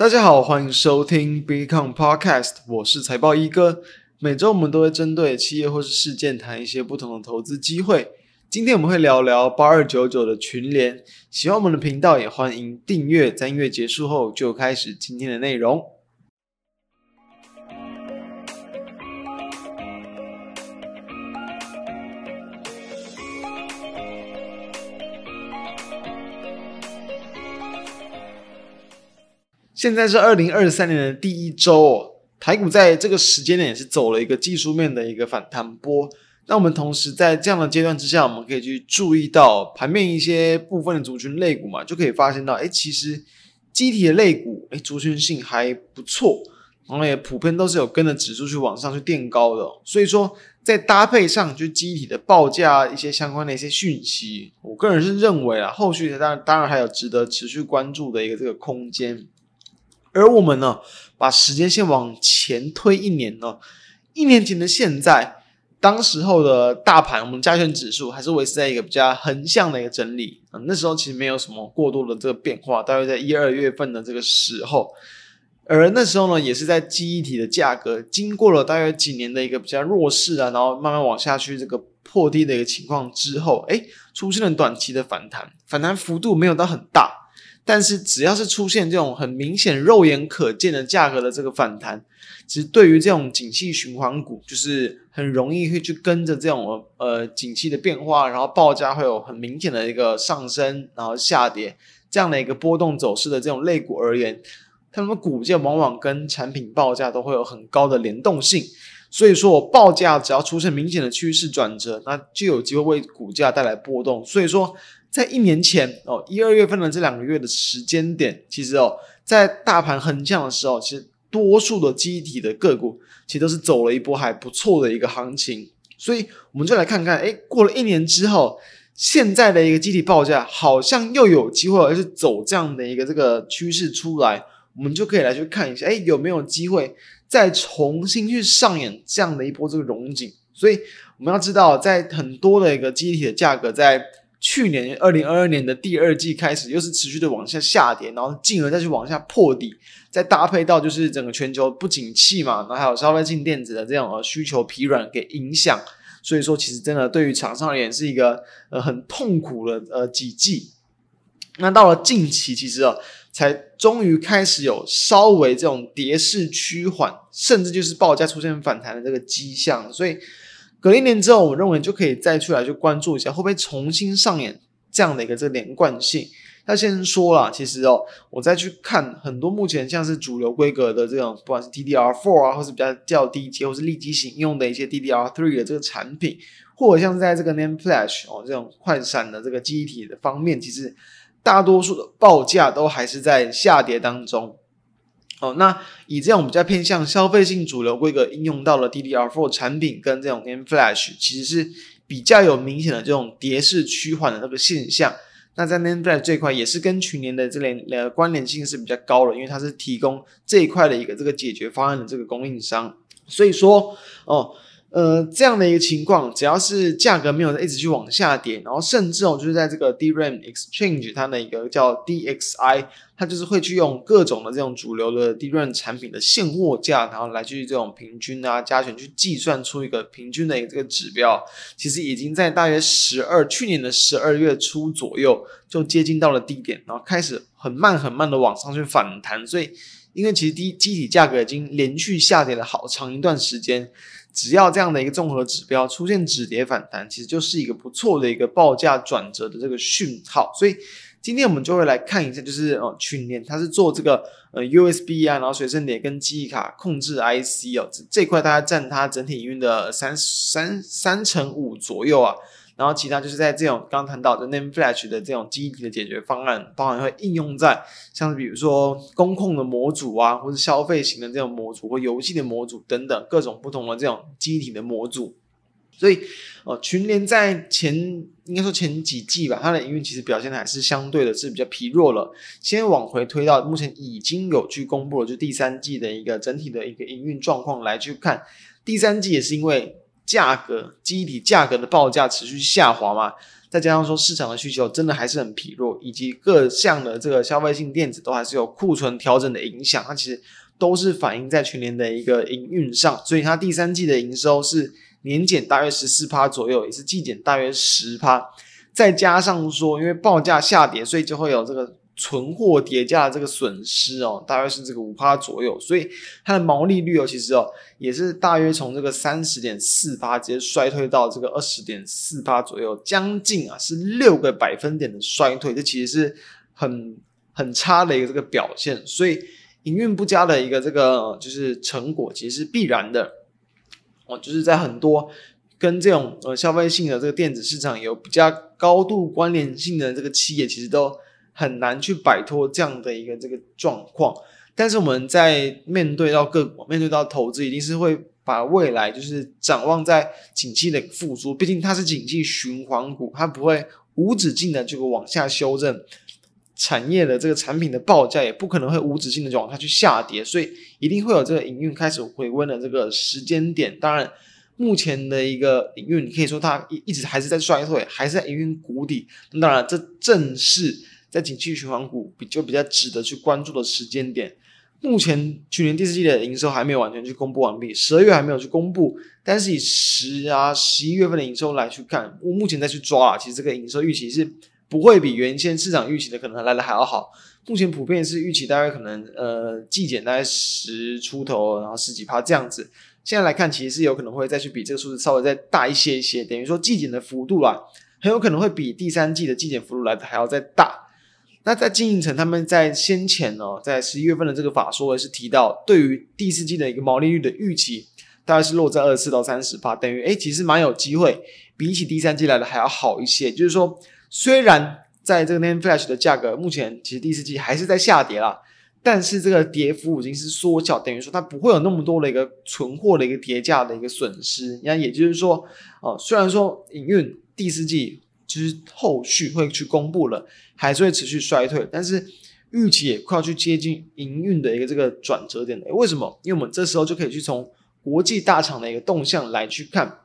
大家好，欢迎收听 Become Podcast，我是财报一哥。每周我们都会针对企业或是事件谈一些不同的投资机会。今天我们会聊聊八二九九的群联。喜欢我们的频道，也欢迎订阅。在音乐结束后，就开始今天的内容。现在是二零二三年的第一周哦，台股在这个时间点也是走了一个技术面的一个反弹波。那我们同时在这样的阶段之下，我们可以去注意到盘面一些部分的族群类股嘛，就可以发现到，哎，其实机体的类股，哎，族群性还不错，然后也普遍都是有跟着指数去往上去垫高的。所以说，在搭配上就机体的报价一些相关的一些讯息，我个人是认为啊，后续当然当然还有值得持续关注的一个这个空间。而我们呢，把时间线往前推一年呢，一年前的现在，当时候的大盘，我们加权指数还是维持在一个比较横向的一个整理啊。那时候其实没有什么过多的这个变化，大约在一二月份的这个时候。而那时候呢，也是在记忆体的价格经过了大约几年的一个比较弱势啊，然后慢慢往下去这个破低的一个情况之后，诶，出现了短期的反弹，反弹幅度没有到很大。但是只要是出现这种很明显、肉眼可见的价格的这个反弹，其实对于这种景气循环股，就是很容易会去跟着这种呃景气的变化，然后报价会有很明显的一个上升，然后下跌这样的一个波动走势的这种类股而言，他们股价往往跟产品报价都会有很高的联动性，所以说我报价只要出现明显的趋势转折，那就有机会为股价带来波动，所以说。在一年前哦，一二月份的这两个月的时间点，其实哦，在大盘横向的时候，其实多数的记忆体的个股其实都是走了一波还不错的一个行情。所以，我们就来看看，哎，过了一年之后，现在的一个记忆体报价好像又有机会，而是走这样的一个这个趋势出来，我们就可以来去看一下，哎，有没有机会再重新去上演这样的一波这个融景？所以，我们要知道，在很多的一个记忆体的价格在。去年二零二二年的第二季开始，又是持续的往下下跌，然后进而再去往下破底，再搭配到就是整个全球不景气嘛，然后还有消费性电子的这种呃需求疲软给影响，所以说其实真的对于厂商而言是一个呃很痛苦的呃几季。那到了近期，其实啊，才终于开始有稍微这种跌势趋缓，甚至就是报价出现反弹的这个迹象，所以。隔一年之后，我认为就可以再出来去关注一下，会不会重新上演这样的一个这个连贯性。那先说了，其实哦，我再去看很多目前像是主流规格的这种，不管是 DDR4 啊，或是比较较低阶或是立即型用的一些 DDR3 的这个产品，或者像是在这个 NAND Flash 哦这种快闪的这个记忆体的方面，其实大多数的报价都还是在下跌当中。哦，那以这种比较偏向消费性主流规格应用到了 DDR4 产品跟这种 NAND Flash，其实是比较有明显的这种跌势趋缓的那个现象。那在 NAND Flash 这块也是跟去年的这联呃关联性是比较高的，因为它是提供这一块的一个这个解决方案的这个供应商。所以说，哦。呃，这样的一个情况，只要是价格没有一直去往下跌，然后甚至哦，就是在这个 DRAM Exchange 它的一个叫 DXI，它就是会去用各种的这种主流的 DRAM 产品的现货价，然后来去这种平均啊加权去计算出一个平均的一个这个指标，其实已经在大约十二去年的十二月初左右就接近到了低点，然后开始很慢很慢的往上去反弹，所以因为其实低基体价格已经连续下跌了好长一段时间。只要这样的一个综合指标出现止跌反弹，其实就是一个不错的一个报价转折的这个讯号。所以今天我们就会来看一下，就是哦，去年它是做这个呃 USB 啊，然后随身碟跟记忆卡控制 IC 哦，这这块大概占它整体营运的三三三成五左右啊。然后其他就是在这种刚刚谈到的 NAND Flash 的这种记忆体的解决方案，包含会应用在像比如说工控的模组啊，或是消费型的这种模组或游戏的模组等等各种不同的这种记忆体的模组。所以，呃，群联在前应该说前几季吧，它的营运其实表现的还是相对的是比较疲弱了。先往回推到目前已经有去公布了，就第三季的一个整体的一个营运状况来去看，第三季也是因为。价格，机体价格的报价持续下滑嘛，再加上说市场的需求真的还是很疲弱，以及各项的这个消费性电子都还是有库存调整的影响，它其实都是反映在全年的一个营运上，所以它第三季的营收是年减大约十四趴左右，也是季减大约十趴，再加上说因为报价下跌，所以就会有这个。存货叠加的这个损失哦，大约是这个五趴左右，所以它的毛利率哦，其实哦也是大约从这个三十点四趴直接衰退到这个二十点四趴左右，将近啊是六个百分点的衰退，这其实是很很差的一个这个表现，所以营运不佳的一个这个就是成果，其实是必然的。哦，就是在很多跟这种呃消费性的这个电子市场有比较高度关联性的这个企业，其实都。很难去摆脱这样的一个这个状况，但是我们在面对到个股、面对到投资，一定是会把未来就是展望在景气的复苏。毕竟它是景气循环股，它不会无止境的这个往下修正，产业的这个产品的报价也不可能会无止境的就往下去下跌，所以一定会有这个营运开始回温的这个时间点。当然，目前的一个营运，你可以说它一一直还是在衰退，还是在营运谷底。当然，这正是。在景气循环股比就比较值得去关注的时间点，目前去年第四季的营收还没有完全去公布完毕，十二月还没有去公布，但是以十啊十一月份的营收来去看，我目前再去抓啊，其实这个营收预期是不会比原先市场预期的可能来的还要好。目前普遍是预期大概可能呃季减大概十出头，然后十几趴这样子。现在来看，其实是有可能会再去比这个数字稍微再大一些一些，等于说季减的幅度啦，很有可能会比第三季的季减幅度来的还要再大。那在经营层，他们在先前呢、哦，在十一月份的这个法说也是提到，对于第四季的一个毛利率的预期，大概是落在二十四到三十趴，等于诶其实蛮有机会，比起第三季来的还要好一些。就是说，虽然在这个 NAND Flash 的价格目前其实第四季还是在下跌啦，但是这个跌幅已经是缩小，等于说它不会有那么多的一个存货的一个跌价的一个损失。那也就是说，哦，虽然说营运第四季。其实后续会去公布了，还是会持续衰退，但是预期也快要去接近营运的一个这个转折点了。为什么？因为我们这时候就可以去从国际大厂的一个动向来去看。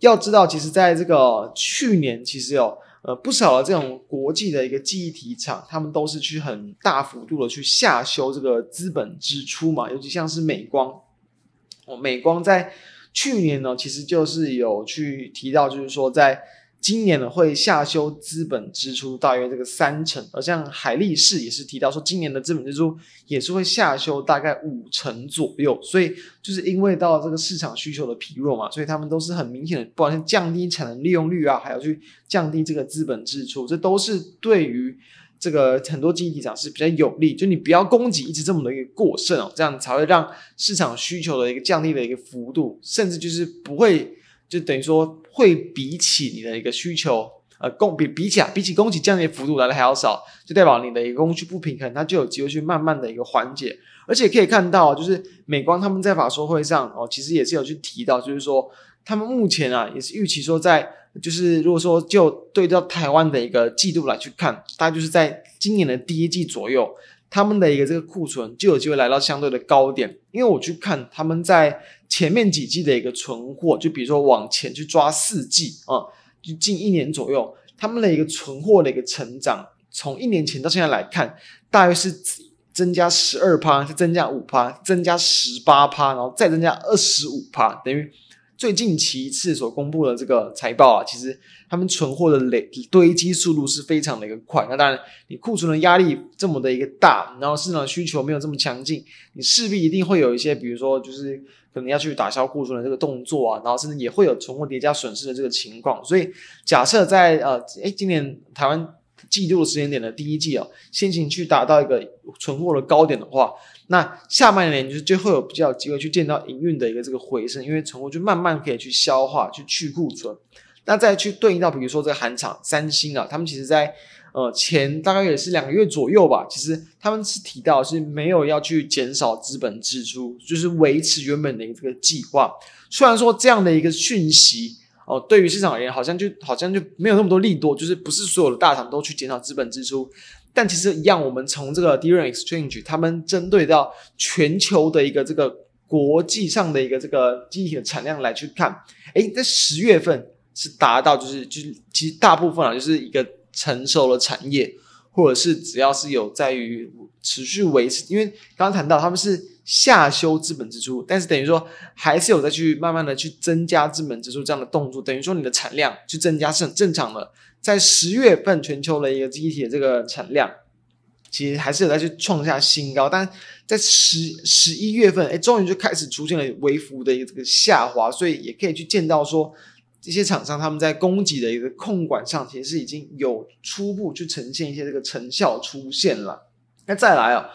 要知道，其实在这个去年，其实有呃不少的这种国际的一个记忆体厂，他们都是去很大幅度的去下修这个资本支出嘛，尤其像是美光，哦，美光在去年呢，其实就是有去提到，就是说在。今年呢会下修资本支出大约这个三成，而像海力士也是提到说，今年的资本支出也是会下修大概五成左右，所以就是因为到这个市场需求的疲弱嘛，所以他们都是很明显的，不管是降低产能利用率啊，还要去降低这个资本支出，这都是对于这个很多经济体上是比较有利，就你不要供给一直这么的一个过剩哦，这样才会让市场需求的一个降低的一个幅度，甚至就是不会。就等于说，会比起你的一个需求，呃，供比比起啊，比起供给降低的幅度来的还要少，就代表你的一个供需不平衡，它就有机会去慢慢的一个缓解。而且可以看到，就是美光他们在法说会上哦，其实也是有去提到，就是说他们目前啊，也是预期说在，就是如果说就对照台湾的一个季度来去看，大概就是在今年的第一季左右。他们的一个这个库存就有机会来到相对的高点，因为我去看他们在前面几季的一个存货，就比如说往前去抓四季啊，就近一年左右，他们的一个存货的一个成长，从一年前到现在来看，大约是增加十二趴，是增加五趴，增加十八趴，然后再增加二十五趴，等于。最近其次所公布的这个财报啊，其实他们存货的累堆积速度是非常的一个快。那当然，你库存的压力这么的一个大，然后市场需求没有这么强劲，你势必一定会有一些，比如说就是可能要去打消库存的这个动作啊，然后甚至也会有存货叠加损失的这个情况。所以，假设在呃，诶，今年台湾季度时间点的第一季啊，先行去达到一个存货的高点的话。那下半年就是就会有比较有机会去见到营运的一个这个回升，因为存货就慢慢可以去消化、去去库存。那再去对应到比如说这个韩厂三星啊，他们其实在呃前大概也是两个月左右吧，其实他们是提到是没有要去减少资本支出，就是维持原本的一个这个计划。虽然说这样的一个讯息哦、对于市场而言好像就好像就没有那么多利多，就是不是所有的大厂都去减少资本支出。但其实一样，我们从这个 DRAM Exchange，他们针对到全球的一个这个国际上的一个这个记忆体的产量来去看，诶，在十月份是达到就是就是其实大部分啊就是一个成熟的产业，或者是只要是有在于持续维持，因为刚刚谈到他们是下修资本支出，但是等于说还是有在去慢慢的去增加资本支出这样的动作，等于说你的产量去增加是很正常的。在十月份全球的一个机体的这个产量，其实还是有在去创下新高，但在十十一月份，哎，终于就开始出现了微幅的一个这个下滑，所以也可以去见到说，这些厂商他们在供给的一个控管上，其实是已经有初步去呈现一些这个成效出现了。那再来啊，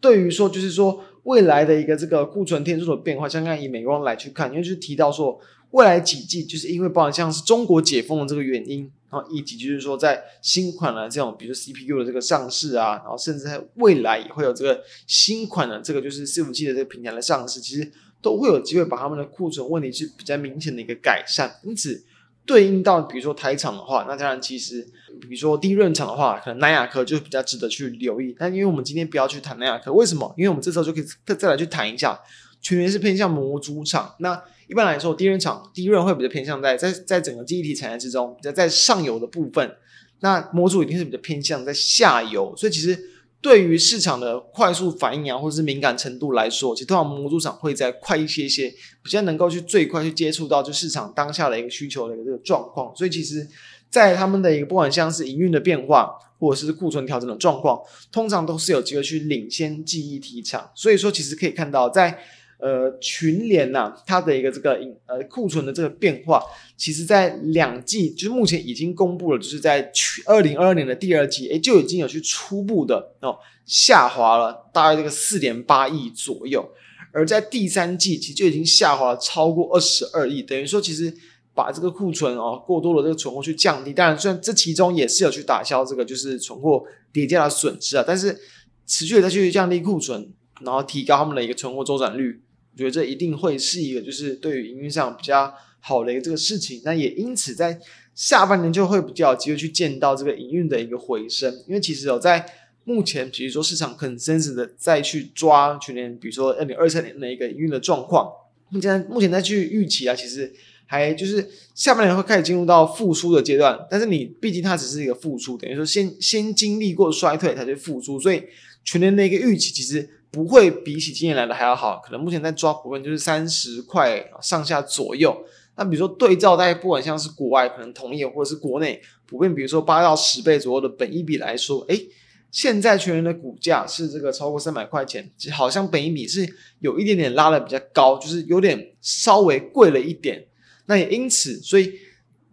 对于说就是说未来的一个这个库存天数的变化，像刚以美光来去看，因为就提到说未来几季就是因为包含像是中国解封的这个原因。然后以及就是说，在新款的这种，比如说 CPU 的这个上市啊，然后甚至在未来也会有这个新款的这个就是伺服器的这个平台的上市，其实都会有机会把他们的库存问题是比较明显的一个改善。因此，对应到比如说台厂的话，那当然其实比如说第一润厂的话，可能南亚科就比较值得去留意。但因为我们今天不要去谈南亚科，为什么？因为我们这时候就可以再再来去谈一下，全员是偏向模组厂那。一般来说，第一润厂第一润会比较偏向在在在整个记忆体产业之中，比较在上游的部分。那模组一定是比较偏向在下游，所以其实对于市场的快速反应啊，或者是敏感程度来说，其实通常模组厂会再快一些些，比较能够去最快去接触到就市场当下的一个需求的一个这个状况。所以其实，在他们的一个不管像是营运的变化，或者是库存调整的状况，通常都是有机会去领先记忆提厂。所以说，其实可以看到在。呃，群联呐，它的一个这个呃库存的这个变化，其实在两季，就是目前已经公布了，就是在去二零二二年的第二季，诶，就已经有去初步的哦下滑了，大概这个四点八亿左右，而在第三季，其实就已经下滑了超过二十二亿，等于说其实把这个库存哦过多的这个存货去降低，当然虽然这其中也是有去打消这个就是存货叠加的损失啊，但是持续的再去降低库存，然后提高他们的一个存货周转率。觉得这一定会是一个，就是对于营运上比较好的一个这个事情。那也因此在下半年就会比较有机会去见到这个营运的一个回升。因为其实有在目前，比如说市场 consensus 的再去抓去年，比如说二零二三年的一个营运的状况，目前目前再去预期啊，其实还就是下半年会开始进入到复苏的阶段。但是你毕竟它只是一个复苏，等于说先先经历过衰退才去复苏，所以全年的一个预期其实。不会比起今年来的还要好，可能目前在抓普遍就是三十块上下左右。那比如说对照在不管像是国外可能同业或者是国内普遍，比如说八到十倍左右的本益比来说，诶，现在全员的股价是这个超过三百块钱，好像本益比是有一点点拉的比较高，就是有点稍微贵了一点。那也因此，所以。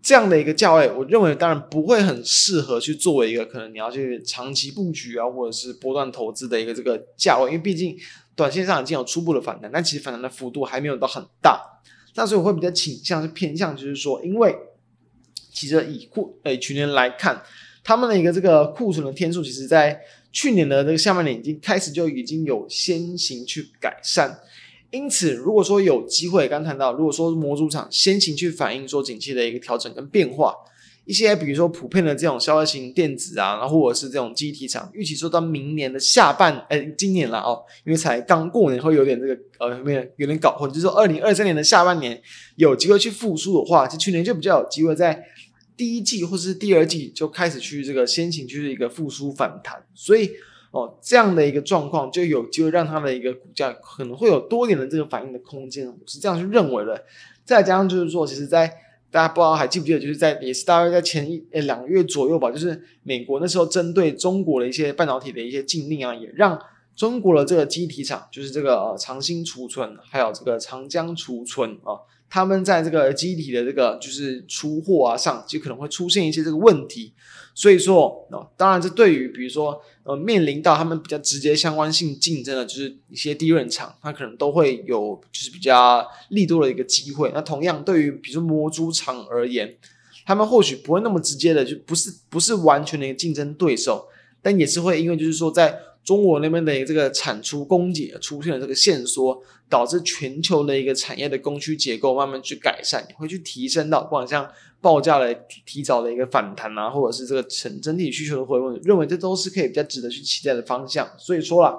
这样的一个价位，我认为当然不会很适合去作为一个可能你要去长期布局啊，或者是波段投资的一个这个价位，因为毕竟短线上已经有初步的反弹，但其实反弹的幅度还没有到很大。那所以我会比较倾向是偏向，就是说，因为其实以库诶去年来看，他们的一个这个库存的天数，其实在去年的这个下半年已经开始就已经有先行去改善。因此，如果说有机会，刚谈到，如果说模组厂先行去反映说景气的一个调整跟变化，一些比如说普遍的这种消费型电子啊，然后或者是这种记忆体厂，预期说到明年的下半，哎，今年了哦，因为才刚过年，会有点这个呃，有点有点搞混，就是说二零二三年的下半年有机会去复苏的话，就去年就比较有机会在第一季或是第二季就开始去这个先行去一个复苏反弹，所以。哦，这样的一个状况就有机会让它的一个股价可能会有多点的这个反应的空间，我是这样去认为的。再加上就是说，其实，在大家不知道还记不记得，就是在也是大概在前一诶两个月左右吧，就是美国那时候针对中国的一些半导体的一些禁令啊，也让中国的这个记忆体厂，就是这个呃长兴储存还有这个长江储存啊，他们在这个记忆体的这个就是出货啊上，就可能会出现一些这个问题。所以说，哦，当然这对于比如说。呃，面临到他们比较直接相关性竞争的，就是一些低润厂，它可能都会有就是比较力度的一个机会。那同样，对于比如说魔珠厂而言，他们或许不会那么直接的，就不是不是完全的一个竞争对手，但也是会因为就是说在。中国那边的这个产出供给出现了这个限缩，导致全球的一个产业的供需结构慢慢去改善，会去提升到，不管像报价的提早的一个反弹啊，或者是这个整整体需求的回温，认为这都是可以比较值得去期待的方向。所以说啦，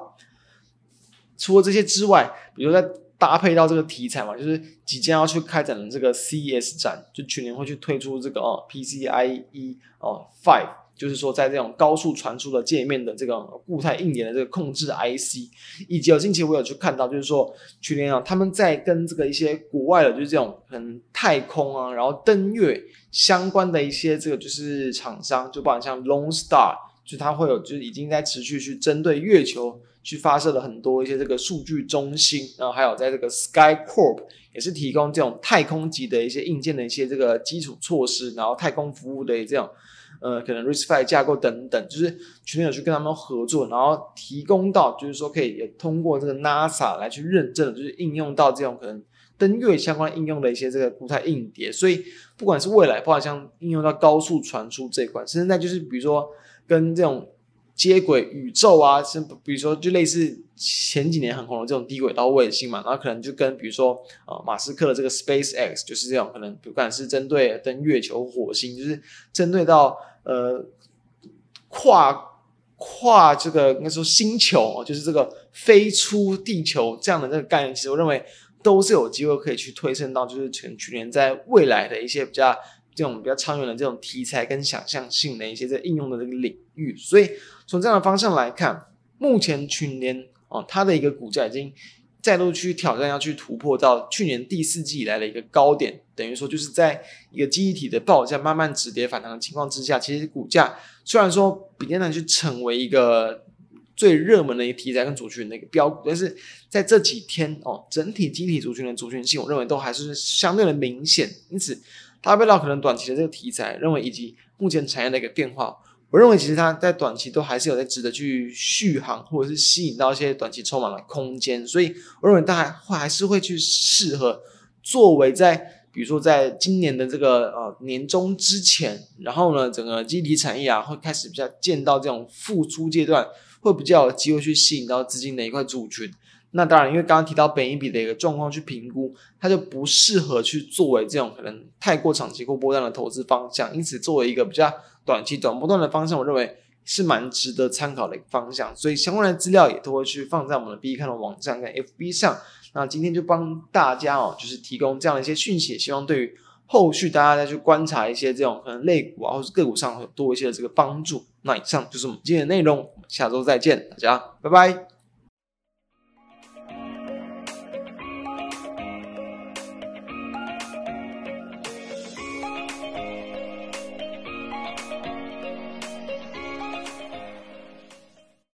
除了这些之外，比如在搭配到这个题材嘛，就是即将要去开展的这个 CES 展，就去年会去推出这个哦 PCIe 哦 Five，就是说在这种高速传输的界面的这个固态硬碟的这个控制 IC，以及有近期我有去看到，就是说去年啊他们在跟这个一些国外的，就是这种可能太空啊，然后登月相关的一些这个就是厂商，就包括像 Lone Star，就它会有就是已经在持续去针对月球。去发射了很多一些这个数据中心，然后还有在这个 SkyCorp 也是提供这种太空级的一些硬件的一些这个基础措施，然后太空服务的这种呃可能 RISC-V 架构等等，就是群联有去跟他们合作，然后提供到就是说可以也通过这个 NASA 来去认证，就是应用到这种可能登月相关应用的一些这个固态硬碟，所以不管是未来，包括像应用到高速传输这一块，甚至在就是比如说跟这种。接轨宇宙啊，是比如说就类似前几年很红的这种低轨道卫星嘛，然后可能就跟比如说呃马斯克的这个 SpaceX 就是这种可能不管是针对登月球、火星，就是针对到呃跨跨这个应该说星球，就是这个飞出地球这样的这个概念，其实我认为都是有机会可以去推升到就是全去年在未来的一些比较。这种比较长远的这种题材跟想象性的一些在应用的这个领域，所以从这样的方向来看，目前群联哦，它的一个股价已经再度去挑战，要去突破到去年第四季以来的一个高点，等于说就是在一个记忆体的报价慢慢止跌反弹的情况之下，其实股价虽然说比较难去成为一个最热门的一个题材跟族群的一个标股，但是在这几天哦，整体记忆体族群的族群性，我认为都还是相对的明显，因此。搭配到可能短期的这个题材，认为以及目前产业的一个变化，我认为其实它在短期都还是有在值得去续航，或者是吸引到一些短期筹码的空间，所以我认为大家还是会去适合作为在比如说在今年的这个呃年终之前，然后呢整个记忆体产业啊会开始比较见到这种复苏阶段，会比较有机会去吸引到资金的一块族群。那当然，因为刚刚提到本益比的一个状况去评估，它就不适合去作为这种可能太过长期或波段的投资方向。因此，作为一个比较短期短波段的方向，我认为是蛮值得参考的一个方向。所以相关的资料也都会去放在我们的 B 看的网站跟 FB 上。那今天就帮大家哦，就是提供这样的一些讯息，希望对于后续大家再去观察一些这种可能类股啊，或是个股上会多一些的这个帮助。那以上就是我们今天的内容，下周再见，大家拜拜。